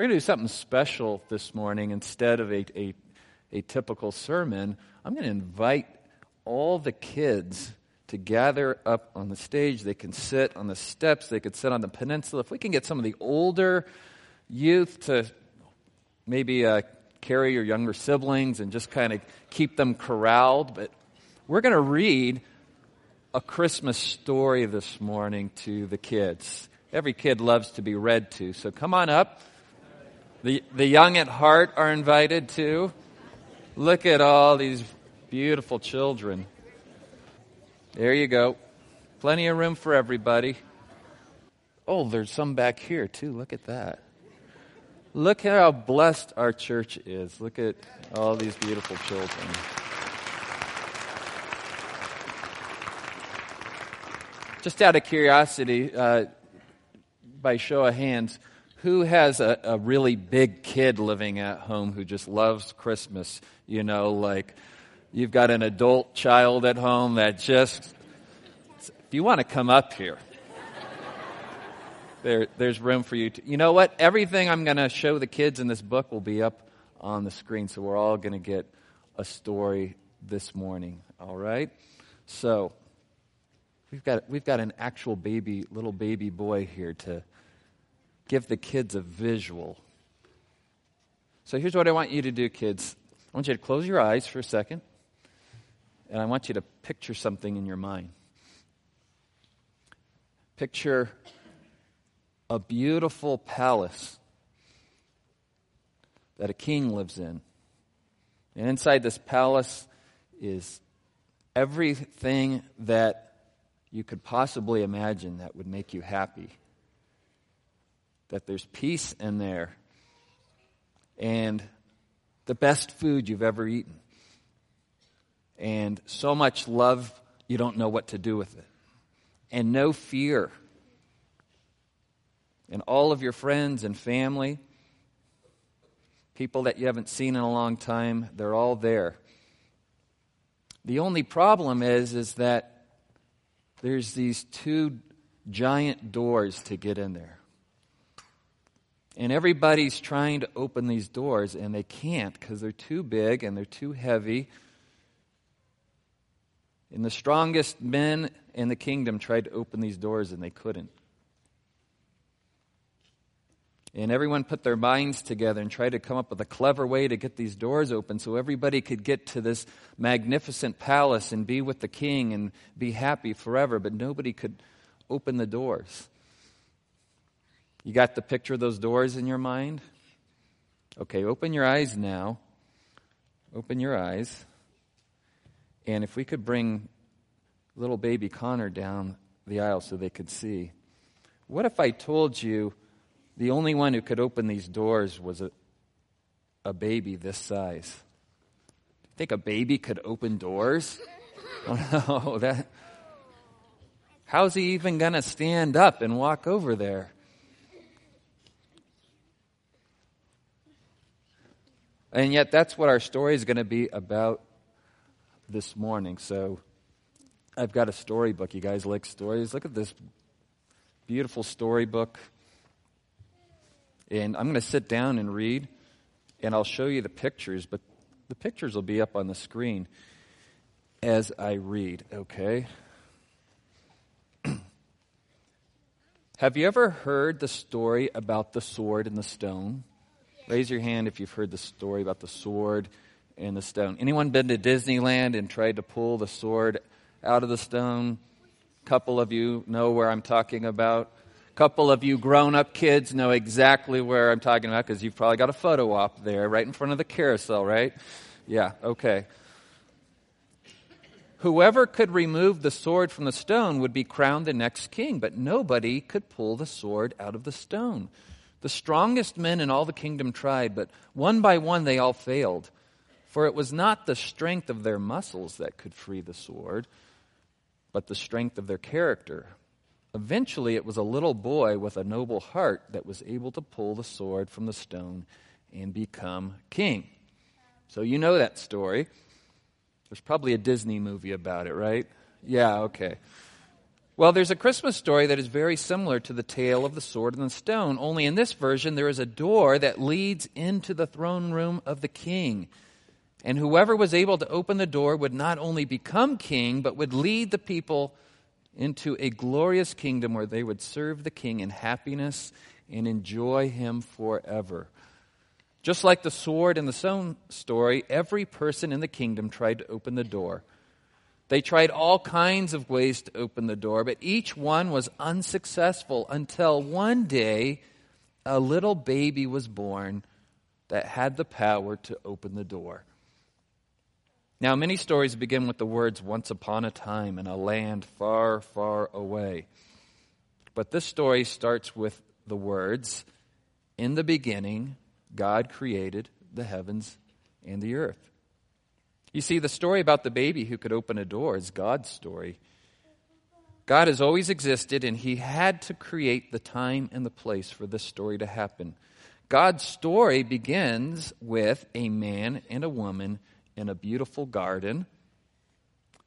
We're going to do something special this morning instead of a, a, a typical sermon. I'm going to invite all the kids to gather up on the stage. They can sit on the steps, they could sit on the peninsula. If we can get some of the older youth to maybe uh, carry your younger siblings and just kind of keep them corralled. But we're going to read a Christmas story this morning to the kids. Every kid loves to be read to, so come on up. The, the young at heart are invited too. Look at all these beautiful children. There you go. Plenty of room for everybody. Oh, there's some back here too. Look at that. Look at how blessed our church is. Look at all these beautiful children. Just out of curiosity, uh, by show of hands, who has a, a really big kid living at home who just loves Christmas? You know, like you've got an adult child at home that just, if you want to come up here, there, there's room for you to. You know what? Everything I'm going to show the kids in this book will be up on the screen, so we're all going to get a story this morning. All right? So, we've got, we've got an actual baby, little baby boy here to give the kids a visual. So, here's what I want you to do, kids. I want you to close your eyes for a second, and I want you to picture something in your mind. Picture a beautiful palace that a king lives in. And inside this palace is everything that you could possibly imagine that would make you happy. That there's peace in there and the best food you've ever eaten. And so much love, you don't know what to do with it. And no fear and all of your friends and family, people that you haven't seen in a long time, they're all there. The only problem is is that there's these two giant doors to get in there. And everybody's trying to open these doors and they can't because they're too big and they're too heavy. And the strongest men in the kingdom tried to open these doors and they couldn't. And everyone put their minds together and tried to come up with a clever way to get these doors open so everybody could get to this magnificent palace and be with the king and be happy forever, but nobody could open the doors. You got the picture of those doors in your mind? Okay, open your eyes now. Open your eyes. And if we could bring little baby Connor down the aisle so they could see. What if I told you the only one who could open these doors was a, a baby this size. Think a baby could open doors? Oh no, that. How's he even going to stand up and walk over there? And yet, that's what our story is going to be about this morning. So, I've got a storybook. You guys like stories? Look at this beautiful storybook. And I'm going to sit down and read, and I'll show you the pictures, but the pictures will be up on the screen as I read, okay? Have you ever heard the story about the sword and the stone? Raise your hand if you've heard the story about the sword and the stone. Anyone been to Disneyland and tried to pull the sword out of the stone? A couple of you know where I'm talking about A couple of you grown up kids know exactly where I'm talking about because you've probably got a photo op there right in front of the carousel, right? Yeah, okay. Whoever could remove the sword from the stone would be crowned the next king, but nobody could pull the sword out of the stone. The strongest men in all the kingdom tried, but one by one they all failed. For it was not the strength of their muscles that could free the sword, but the strength of their character. Eventually, it was a little boy with a noble heart that was able to pull the sword from the stone and become king. So, you know that story. There's probably a Disney movie about it, right? Yeah, okay. Well, there's a Christmas story that is very similar to the tale of the sword and the stone, only in this version there is a door that leads into the throne room of the king. And whoever was able to open the door would not only become king, but would lead the people into a glorious kingdom where they would serve the king in happiness and enjoy him forever. Just like the sword and the stone story, every person in the kingdom tried to open the door. They tried all kinds of ways to open the door, but each one was unsuccessful until one day a little baby was born that had the power to open the door. Now, many stories begin with the words once upon a time in a land far, far away. But this story starts with the words In the beginning, God created the heavens and the earth. You see, the story about the baby who could open a door is God's story. God has always existed, and He had to create the time and the place for this story to happen. God's story begins with a man and a woman in a beautiful garden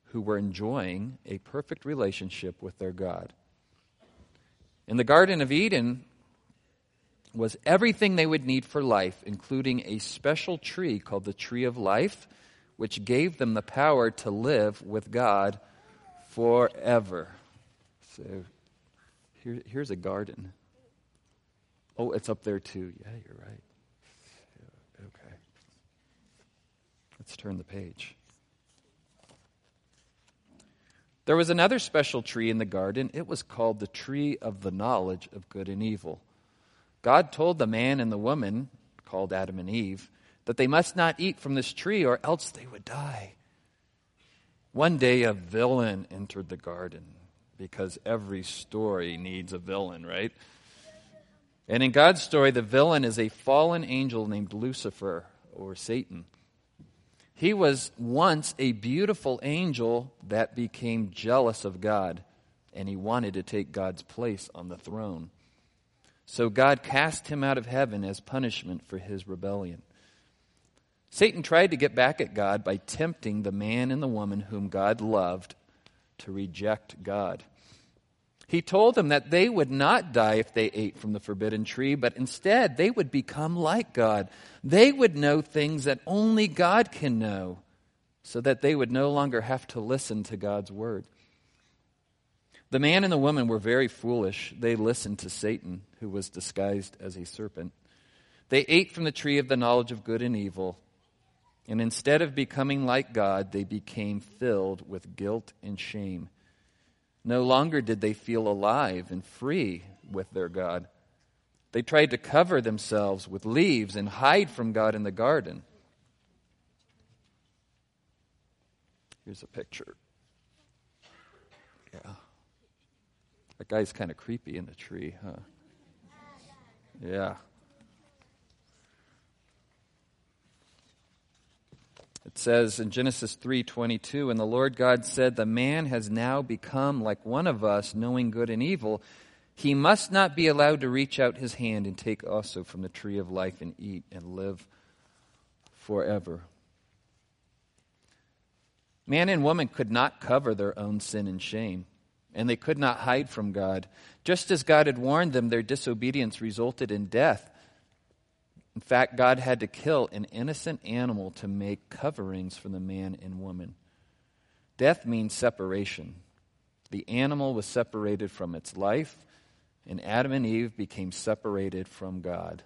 who were enjoying a perfect relationship with their God. In the Garden of Eden was everything they would need for life, including a special tree called the Tree of Life which gave them the power to live with God forever. So here, here's a garden. Oh, it's up there too. Yeah, you're right. Okay. Let's turn the page. There was another special tree in the garden. It was called the tree of the knowledge of good and evil. God told the man and the woman, called Adam and Eve, that they must not eat from this tree or else they would die. One day a villain entered the garden because every story needs a villain, right? And in God's story, the villain is a fallen angel named Lucifer or Satan. He was once a beautiful angel that became jealous of God, and he wanted to take God's place on the throne. So God cast him out of heaven as punishment for his rebellion. Satan tried to get back at God by tempting the man and the woman whom God loved to reject God. He told them that they would not die if they ate from the forbidden tree, but instead they would become like God. They would know things that only God can know, so that they would no longer have to listen to God's word. The man and the woman were very foolish. They listened to Satan, who was disguised as a serpent. They ate from the tree of the knowledge of good and evil. And instead of becoming like God, they became filled with guilt and shame. No longer did they feel alive and free with their God. They tried to cover themselves with leaves and hide from God in the garden. Here's a picture. Yeah. That guy's kind of creepy in the tree, huh? Yeah. It says in Genesis 3:22, and the Lord God said, "The man has now become like one of us, knowing good and evil. He must not be allowed to reach out his hand and take also from the tree of life and eat and live forever." Man and woman could not cover their own sin and shame, and they could not hide from God. Just as God had warned them, their disobedience resulted in death. In fact, God had to kill an innocent animal to make coverings for the man and woman. Death means separation. The animal was separated from its life, and Adam and Eve became separated from God.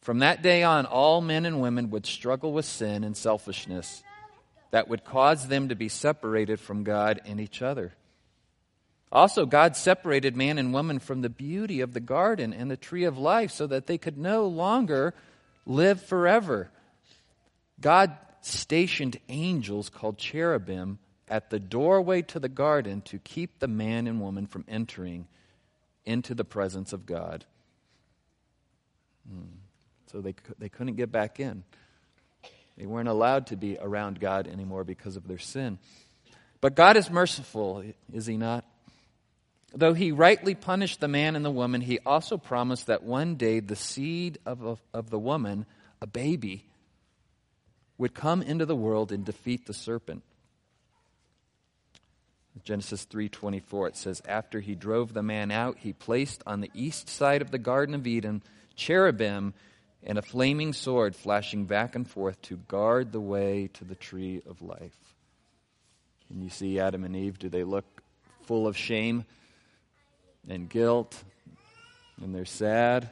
From that day on, all men and women would struggle with sin and selfishness that would cause them to be separated from God and each other. Also, God separated man and woman from the beauty of the garden and the tree of life so that they could no longer live forever. God stationed angels called cherubim at the doorway to the garden to keep the man and woman from entering into the presence of God. Hmm. So they, they couldn't get back in. They weren't allowed to be around God anymore because of their sin. But God is merciful, is He not? Though he rightly punished the man and the woman, he also promised that one day the seed of, of, of, the woman, a baby, would come into the world and defeat the serpent. Genesis 3:24 it says after he drove the man out he placed on the east side of the garden of Eden cherubim and a flaming sword flashing back and forth to guard the way to the tree of life. And you see Adam and Eve do they look full of shame and guilt and they're sad?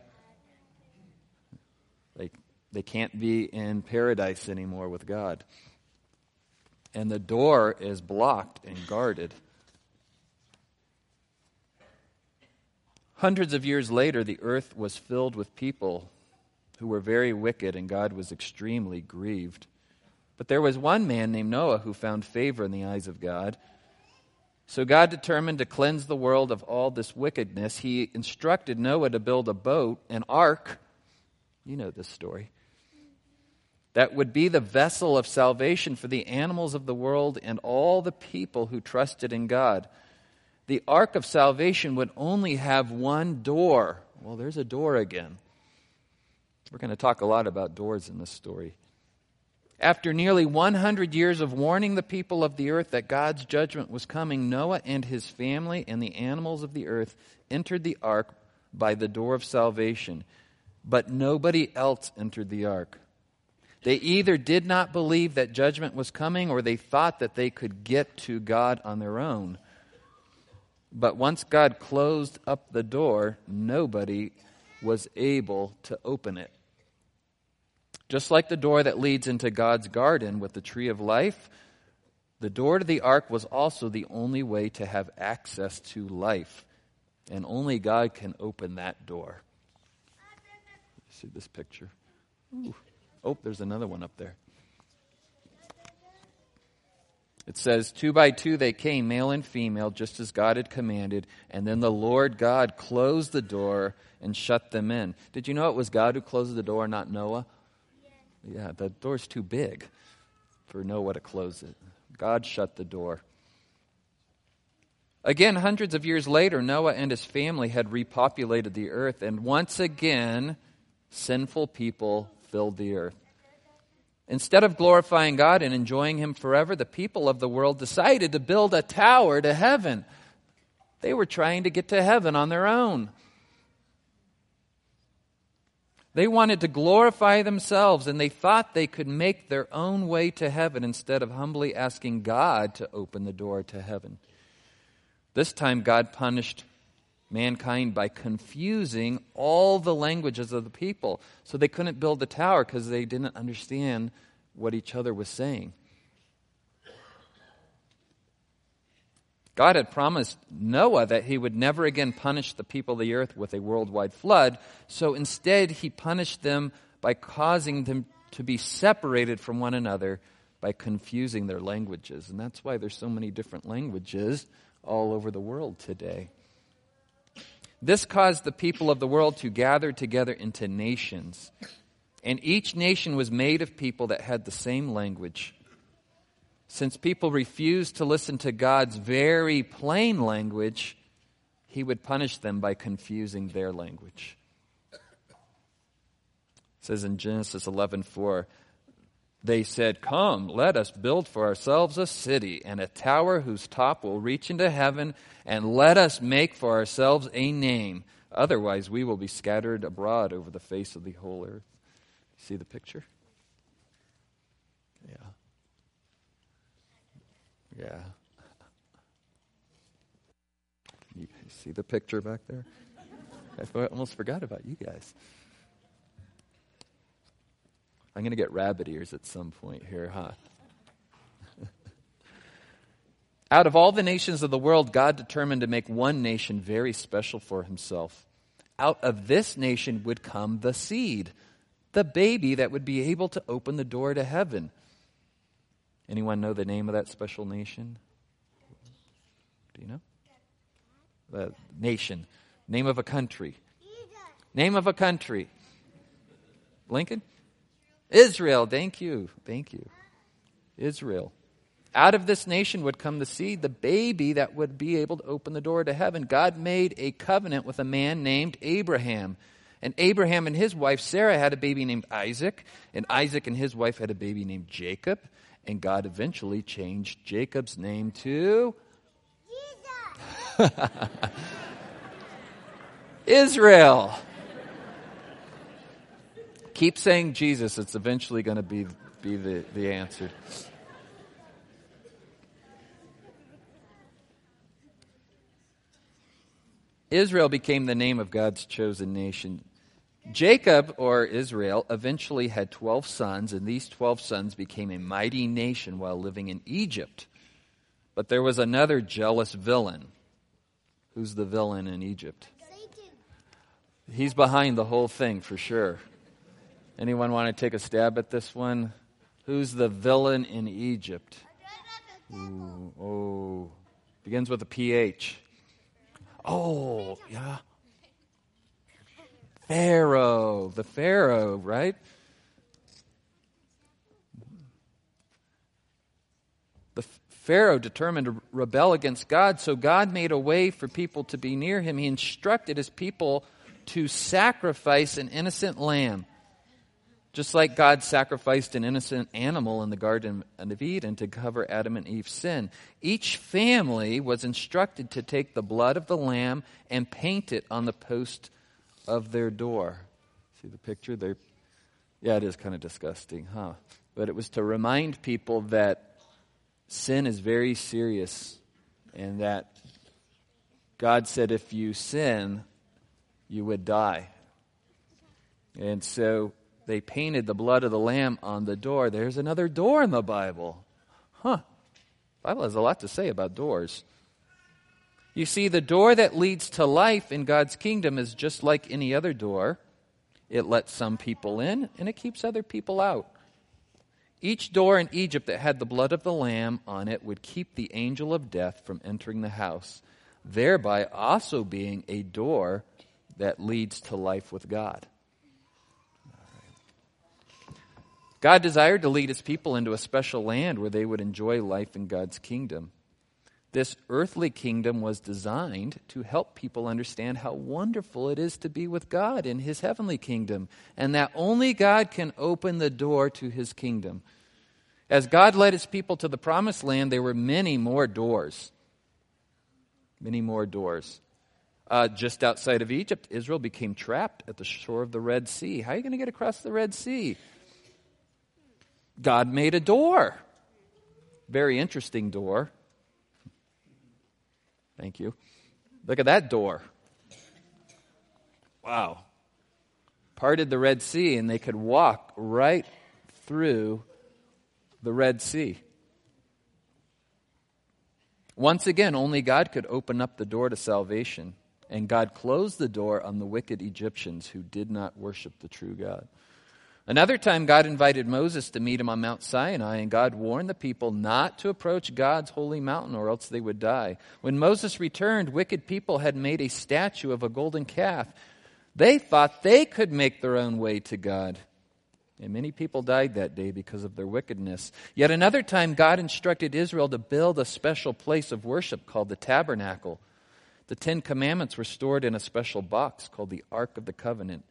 They they can't be in paradise anymore with God and the door is blocked and guarded. Hundreds of years later, the earth was filled with people who were very wicked, and God was extremely grieved. But there was one man named Noah who found favor in the eyes of God. So God determined to cleanse the world of all this wickedness. He instructed Noah to build a boat, an ark. You know this story that would be the vessel of salvation for the animals of the world and all the people who trusted in God. The ark of salvation would only have one door. Well, there's a door again. We're going to talk a lot about doors in this story. After nearly 100 years of warning the people of the earth that God's judgment was coming, Noah and his family and the animals of the earth entered the ark by the door of salvation. But nobody else entered the ark. They either did not believe that judgment was coming or they thought that they could get to God on their own. But once God closed up the door, nobody was able to open it. Just like the door that leads into God's garden with the tree of life, the door to the ark was also the only way to have access to life. And only God can open that door. See this picture? Ooh. Oh, there's another one up there. It says, Two by two they came, male and female, just as God had commanded, and then the Lord God closed the door and shut them in. Did you know it was God who closed the door, not Noah? Yeah, the door's too big for Noah to close it. God shut the door. Again, hundreds of years later, Noah and his family had repopulated the earth, and once again, sinful people filled the earth. Instead of glorifying God and enjoying Him forever, the people of the world decided to build a tower to heaven. They were trying to get to heaven on their own. They wanted to glorify themselves and they thought they could make their own way to heaven instead of humbly asking God to open the door to heaven. This time, God punished mankind by confusing all the languages of the people. So they couldn't build the tower because they didn't understand what each other was saying. God had promised Noah that he would never again punish the people of the earth with a worldwide flood, so instead he punished them by causing them to be separated from one another by confusing their languages. And that's why there's so many different languages all over the world today. This caused the people of the world to gather together into nations. And each nation was made of people that had the same language. Since people refused to listen to God's very plain language, he would punish them by confusing their language. It says in Genesis 11:4, they said, Come, let us build for ourselves a city and a tower whose top will reach into heaven, and let us make for ourselves a name. Otherwise, we will be scattered abroad over the face of the whole earth. See the picture? Yeah. You see the picture back there? I almost forgot about you guys. I'm going to get rabbit ears at some point here, huh? Out of all the nations of the world, God determined to make one nation very special for himself. Out of this nation would come the seed, the baby that would be able to open the door to heaven. Anyone know the name of that special nation? Do you know? The nation. Name of a country. Name of a country. Lincoln? Israel, thank you. Thank you. Israel. Out of this nation would come the seed, the baby that would be able to open the door to heaven. God made a covenant with a man named Abraham. And Abraham and his wife Sarah had a baby named Isaac, and Isaac and his wife had a baby named Jacob. And God eventually changed Jacob's name to Jesus. Israel. Keep saying Jesus, it's eventually going to be, be the, the answer. Israel became the name of God's chosen nation. Jacob, or Israel, eventually had 12 sons, and these 12 sons became a mighty nation while living in Egypt. But there was another jealous villain. Who's the villain in Egypt? Satan. He's behind the whole thing for sure. Anyone want to take a stab at this one? Who's the villain in Egypt? Ooh, oh, begins with a PH. Oh, yeah. Pharaoh, the Pharaoh, right? The Pharaoh determined to rebel against God, so God made a way for people to be near him. He instructed his people to sacrifice an innocent lamb. Just like God sacrificed an innocent animal in the Garden of Eden to cover Adam and Eve's sin, each family was instructed to take the blood of the lamb and paint it on the post of their door. See the picture? There. Yeah, it is kind of disgusting, huh? But it was to remind people that sin is very serious and that God said if you sin, you would die. And so they painted the blood of the lamb on the door. There's another door in the Bible. Huh. The Bible has a lot to say about doors. You see, the door that leads to life in God's kingdom is just like any other door. It lets some people in and it keeps other people out. Each door in Egypt that had the blood of the lamb on it would keep the angel of death from entering the house, thereby also being a door that leads to life with God. God desired to lead his people into a special land where they would enjoy life in God's kingdom. This earthly kingdom was designed to help people understand how wonderful it is to be with God in his heavenly kingdom, and that only God can open the door to his kingdom. As God led his people to the promised land, there were many more doors. Many more doors. Uh, just outside of Egypt, Israel became trapped at the shore of the Red Sea. How are you going to get across the Red Sea? God made a door. Very interesting door. Thank you. Look at that door. Wow. Parted the Red Sea, and they could walk right through the Red Sea. Once again, only God could open up the door to salvation, and God closed the door on the wicked Egyptians who did not worship the true God. Another time, God invited Moses to meet him on Mount Sinai, and God warned the people not to approach God's holy mountain or else they would die. When Moses returned, wicked people had made a statue of a golden calf. They thought they could make their own way to God. And many people died that day because of their wickedness. Yet another time, God instructed Israel to build a special place of worship called the tabernacle. The Ten Commandments were stored in a special box called the Ark of the Covenant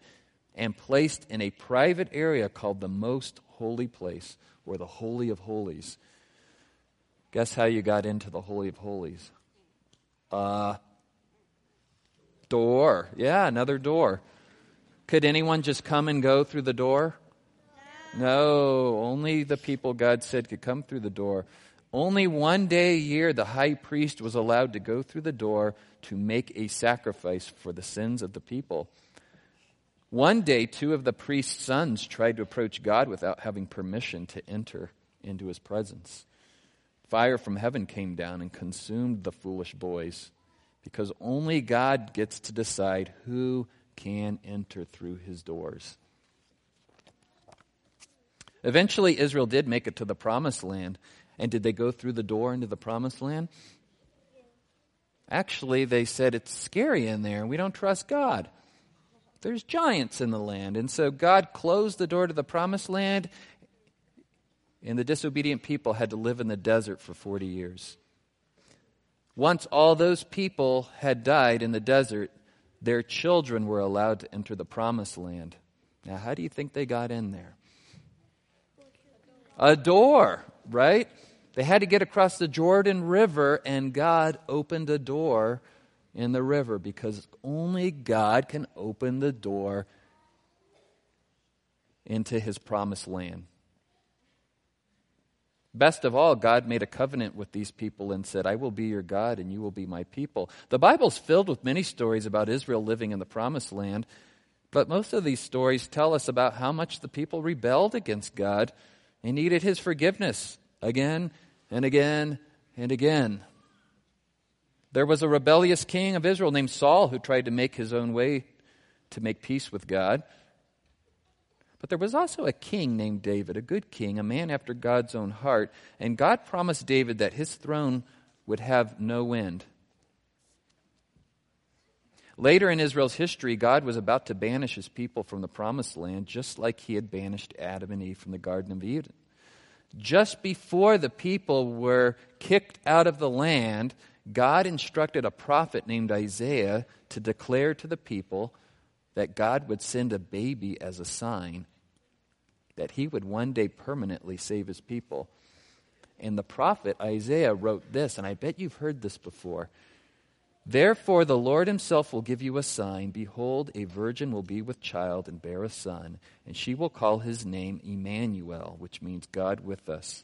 and placed in a private area called the most holy place or the Holy of Holies. Guess how you got into the Holy of Holies? Uh, door. Yeah, another door. Could anyone just come and go through the door? No, only the people God said could come through the door. Only one day a year the high priest was allowed to go through the door to make a sacrifice for the sins of the people. One day, two of the priest's sons tried to approach God without having permission to enter into his presence. Fire from heaven came down and consumed the foolish boys because only God gets to decide who can enter through his doors. Eventually, Israel did make it to the promised land. And did they go through the door into the promised land? Actually, they said it's scary in there we don't trust God there's giants in the land. And so God closed the door to the promised land, and the disobedient people had to live in the desert for 40 years. Once all those people had died in the desert, their children were allowed to enter the promised land. Now, how do you think they got in there? A door, right? They had to get across the Jordan River, and God opened a door in the river because only God can open the door into his promised land. Best of all, God made a covenant with these people and said, I will be your God and you will be my people. The Bible's filled with many stories about Israel living in the promised land, but most of these stories tell us about how much the people rebelled against God and needed his forgiveness again and again and again. There was a rebellious king of Israel named Saul who tried to make his own way to make peace with God. But there was also a king named David, a good king, a man after God's own heart, and God promised David that his throne would have no end. Later in Israel's history, God was about to banish his people from the promised land, just like he had banished Adam and Eve from the Garden of Eden. Just before the people were kicked out of the land, God instructed a prophet named Isaiah to declare to the people that God would send a baby as a sign that he would one day permanently save his people. And the prophet Isaiah wrote this, and I bet you've heard this before. Therefore, the Lord himself will give you a sign. Behold, a virgin will be with child and bear a son, and she will call his name Emmanuel, which means God with us.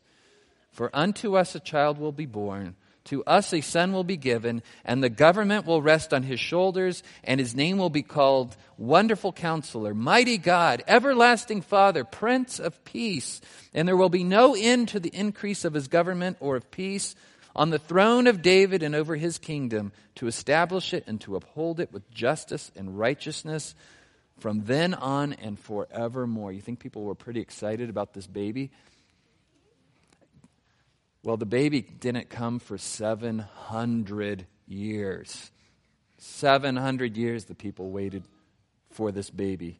For unto us a child will be born to us a son will be given, and the government will rest on his shoulders, and his name will be called Wonderful Counselor, Mighty God, Everlasting Father, Prince of Peace. And there will be no end to the increase of his government or of peace on the throne of David and over his kingdom, to establish it and to uphold it with justice and righteousness from then on and forevermore. You think people were pretty excited about this baby? Well, the baby didn't come for 700 years. 700 years the people waited for this baby.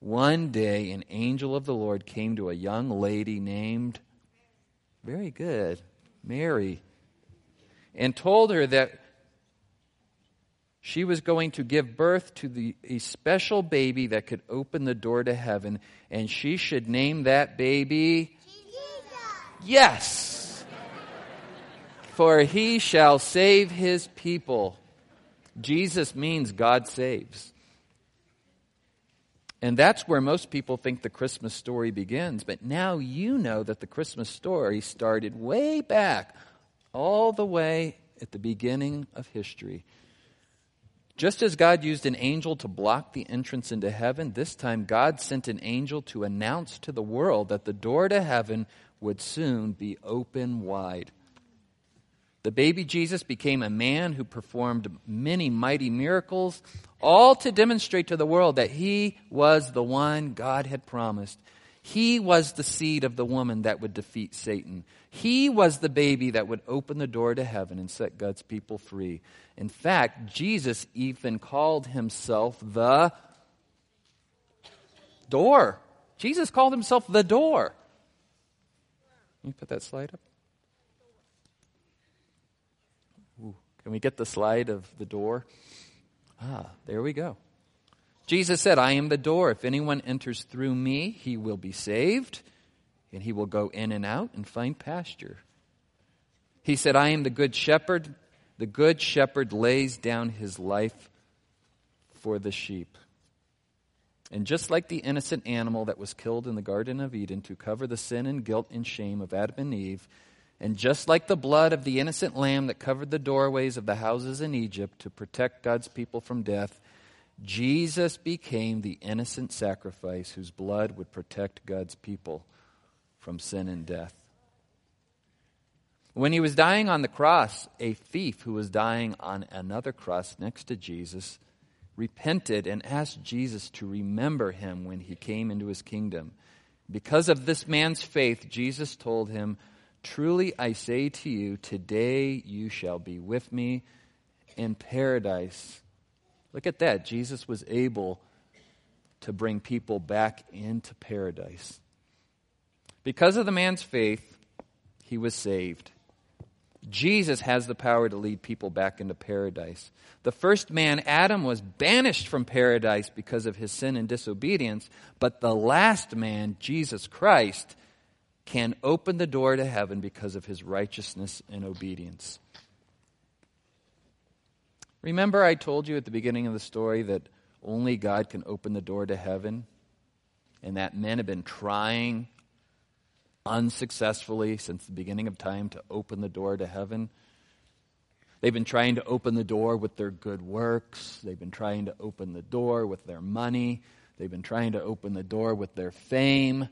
One day, an angel of the Lord came to a young lady named, very good, Mary, and told her that she was going to give birth to the, a special baby that could open the door to heaven, and she should name that baby Yes. For he shall save his people. Jesus means God saves. And that's where most people think the Christmas story begins. But now you know that the Christmas story started way back, all the way at the beginning of history. Just as God used an angel to block the entrance into heaven, this time God sent an angel to announce to the world that the door to heaven would soon be open wide. The baby Jesus became a man who performed many mighty miracles, all to demonstrate to the world that he was the one God had promised. He was the seed of the woman that would defeat Satan. He was the baby that would open the door to heaven and set God's people free. In fact, Jesus even called himself the door. Jesus called himself the door. Can you put that slide up? Ooh, can we get the slide of the door? Ah, there we go. Jesus said, I am the door. If anyone enters through me, he will be saved, and he will go in and out and find pasture. He said, I am the good shepherd. The good shepherd lays down his life for the sheep. And just like the innocent animal that was killed in the Garden of Eden to cover the sin and guilt and shame of Adam and Eve, and just like the blood of the innocent lamb that covered the doorways of the houses in Egypt to protect God's people from death, Jesus became the innocent sacrifice whose blood would protect God's people from sin and death. When he was dying on the cross, a thief who was dying on another cross next to Jesus repented and asked Jesus to remember him when he came into his kingdom. Because of this man's faith, Jesus told him, Truly I say to you, today you shall be with me in paradise. Look at that. Jesus was able to bring people back into paradise. Because of the man's faith, he was saved. Jesus has the power to lead people back into paradise. The first man, Adam, was banished from paradise because of his sin and disobedience, but the last man, Jesus Christ, can open the door to heaven because of his righteousness and obedience. Remember, I told you at the beginning of the story that only God can open the door to heaven? And that men have been trying unsuccessfully since the beginning of time to open the door to heaven. They've been trying to open the door with their good works. They've been trying to open the door with their money. They've been trying to open the door with their fame.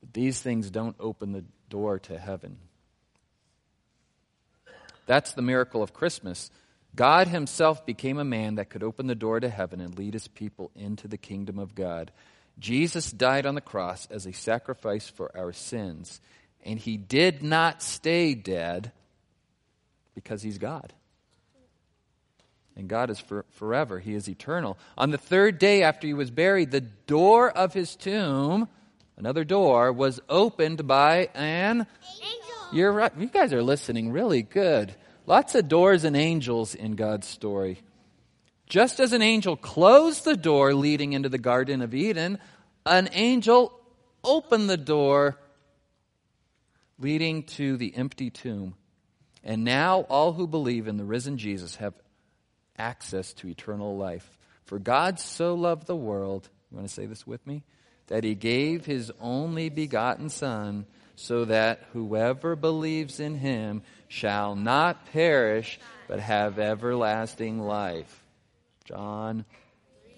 But these things don't open the door to heaven. That's the miracle of Christmas. God Himself became a man that could open the door to heaven and lead His people into the kingdom of God. Jesus died on the cross as a sacrifice for our sins, and He did not stay dead because He's God. And God is for, forever, He is eternal. On the third day after He was buried, the door of His tomb Another door was opened by an angel. You're right. You guys are listening really good. Lots of doors and angels in God's story. Just as an angel closed the door leading into the Garden of Eden, an angel opened the door leading to the empty tomb. And now all who believe in the risen Jesus have access to eternal life. For God so loved the world, you want to say this with me? that he gave his only begotten Son, so that whoever believes in him shall not perish, but have everlasting life. John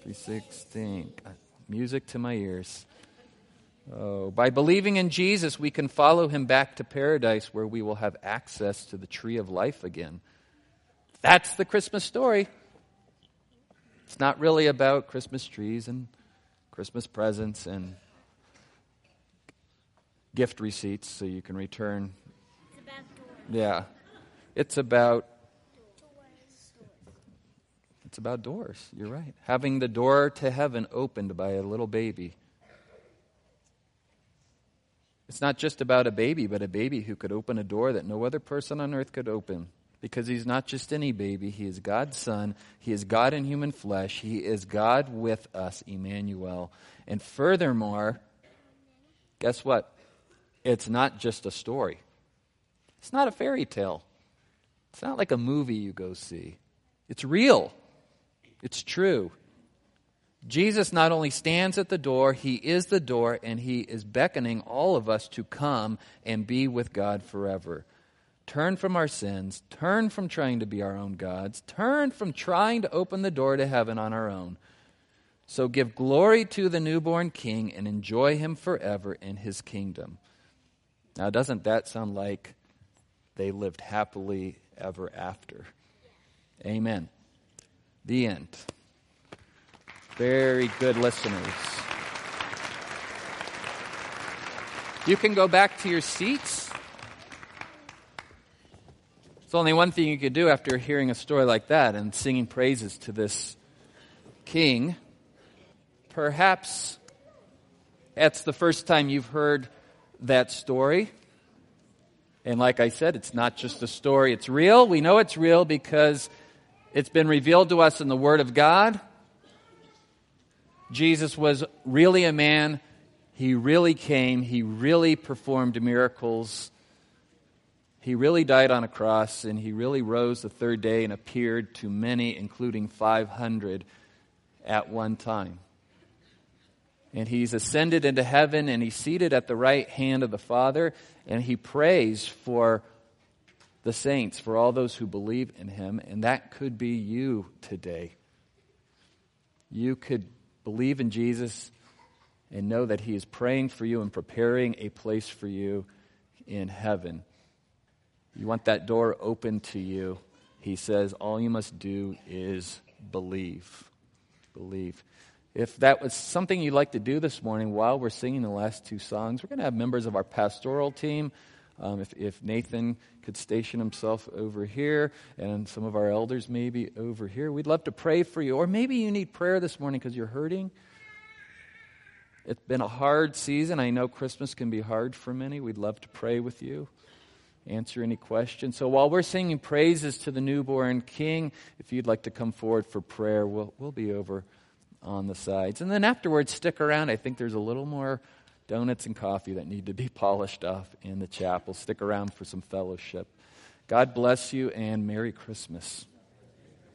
3.16. Uh, music to my ears. Oh, by believing in Jesus, we can follow him back to paradise where we will have access to the tree of life again. That's the Christmas story. It's not really about Christmas trees and Christmas presents and gift receipts so you can return. It's about. Yeah. It's about it's about doors. You're right. Having the door to heaven opened by a little baby. It's not just about a baby, but a baby who could open a door that no other person on earth could open because he's not just any baby. He is God's son. He is God in human flesh. He is God with us, Emmanuel. And furthermore, guess what? It's not just a story, it's not a fairy tale. It's not like a movie you go see. It's real, it's true. Jesus not only stands at the door, he is the door, and he is beckoning all of us to come and be with God forever turn from our sins, turn from trying to be our own gods, turn from trying to open the door to heaven on our own. So give glory to the newborn king and enjoy him forever in his kingdom. Now, doesn't that sound like they lived happily ever after? Amen. The end. Very good listeners. You can go back to your seats. There's only one thing you could do after hearing a story like that and singing praises to this king. Perhaps that's the first time you've heard that story. And like I said, it's not just a story, it's real. We know it's real because it's been revealed to us in the Word of God. Jesus was really a man. He really came. He really performed miracles. He really died on a cross and he really rose the third day and appeared to many, including 500 at one time. And he's ascended into heaven and he's seated at the right hand of the Father and he prays for the saints, for all those who believe in him. And that could be you today. You could believe in Jesus and know that he is praying for you and preparing a place for you in heaven. You want that door open to you. He says, all you must do is believe. Believe. If that was something you'd like to do this morning while we're singing the last two songs, we're going to have members of our pastoral team. Um, if, if Nathan could station himself over here and some of our elders maybe over here, we'd love to pray for you. Or maybe you need prayer this morning because you're hurting. It's been a hard season. I know Christmas can be hard for many. We'd love to pray with you answer any questions. So while we're singing praises to the newborn king, if you'd like to come forward for prayer, we'll, we'll be over on the sides. And then afterwards, stick around. I think there's a little more donuts and coffee that need to be polished off in the chapel. Stick around for some fellowship. God bless you and Merry Christmas.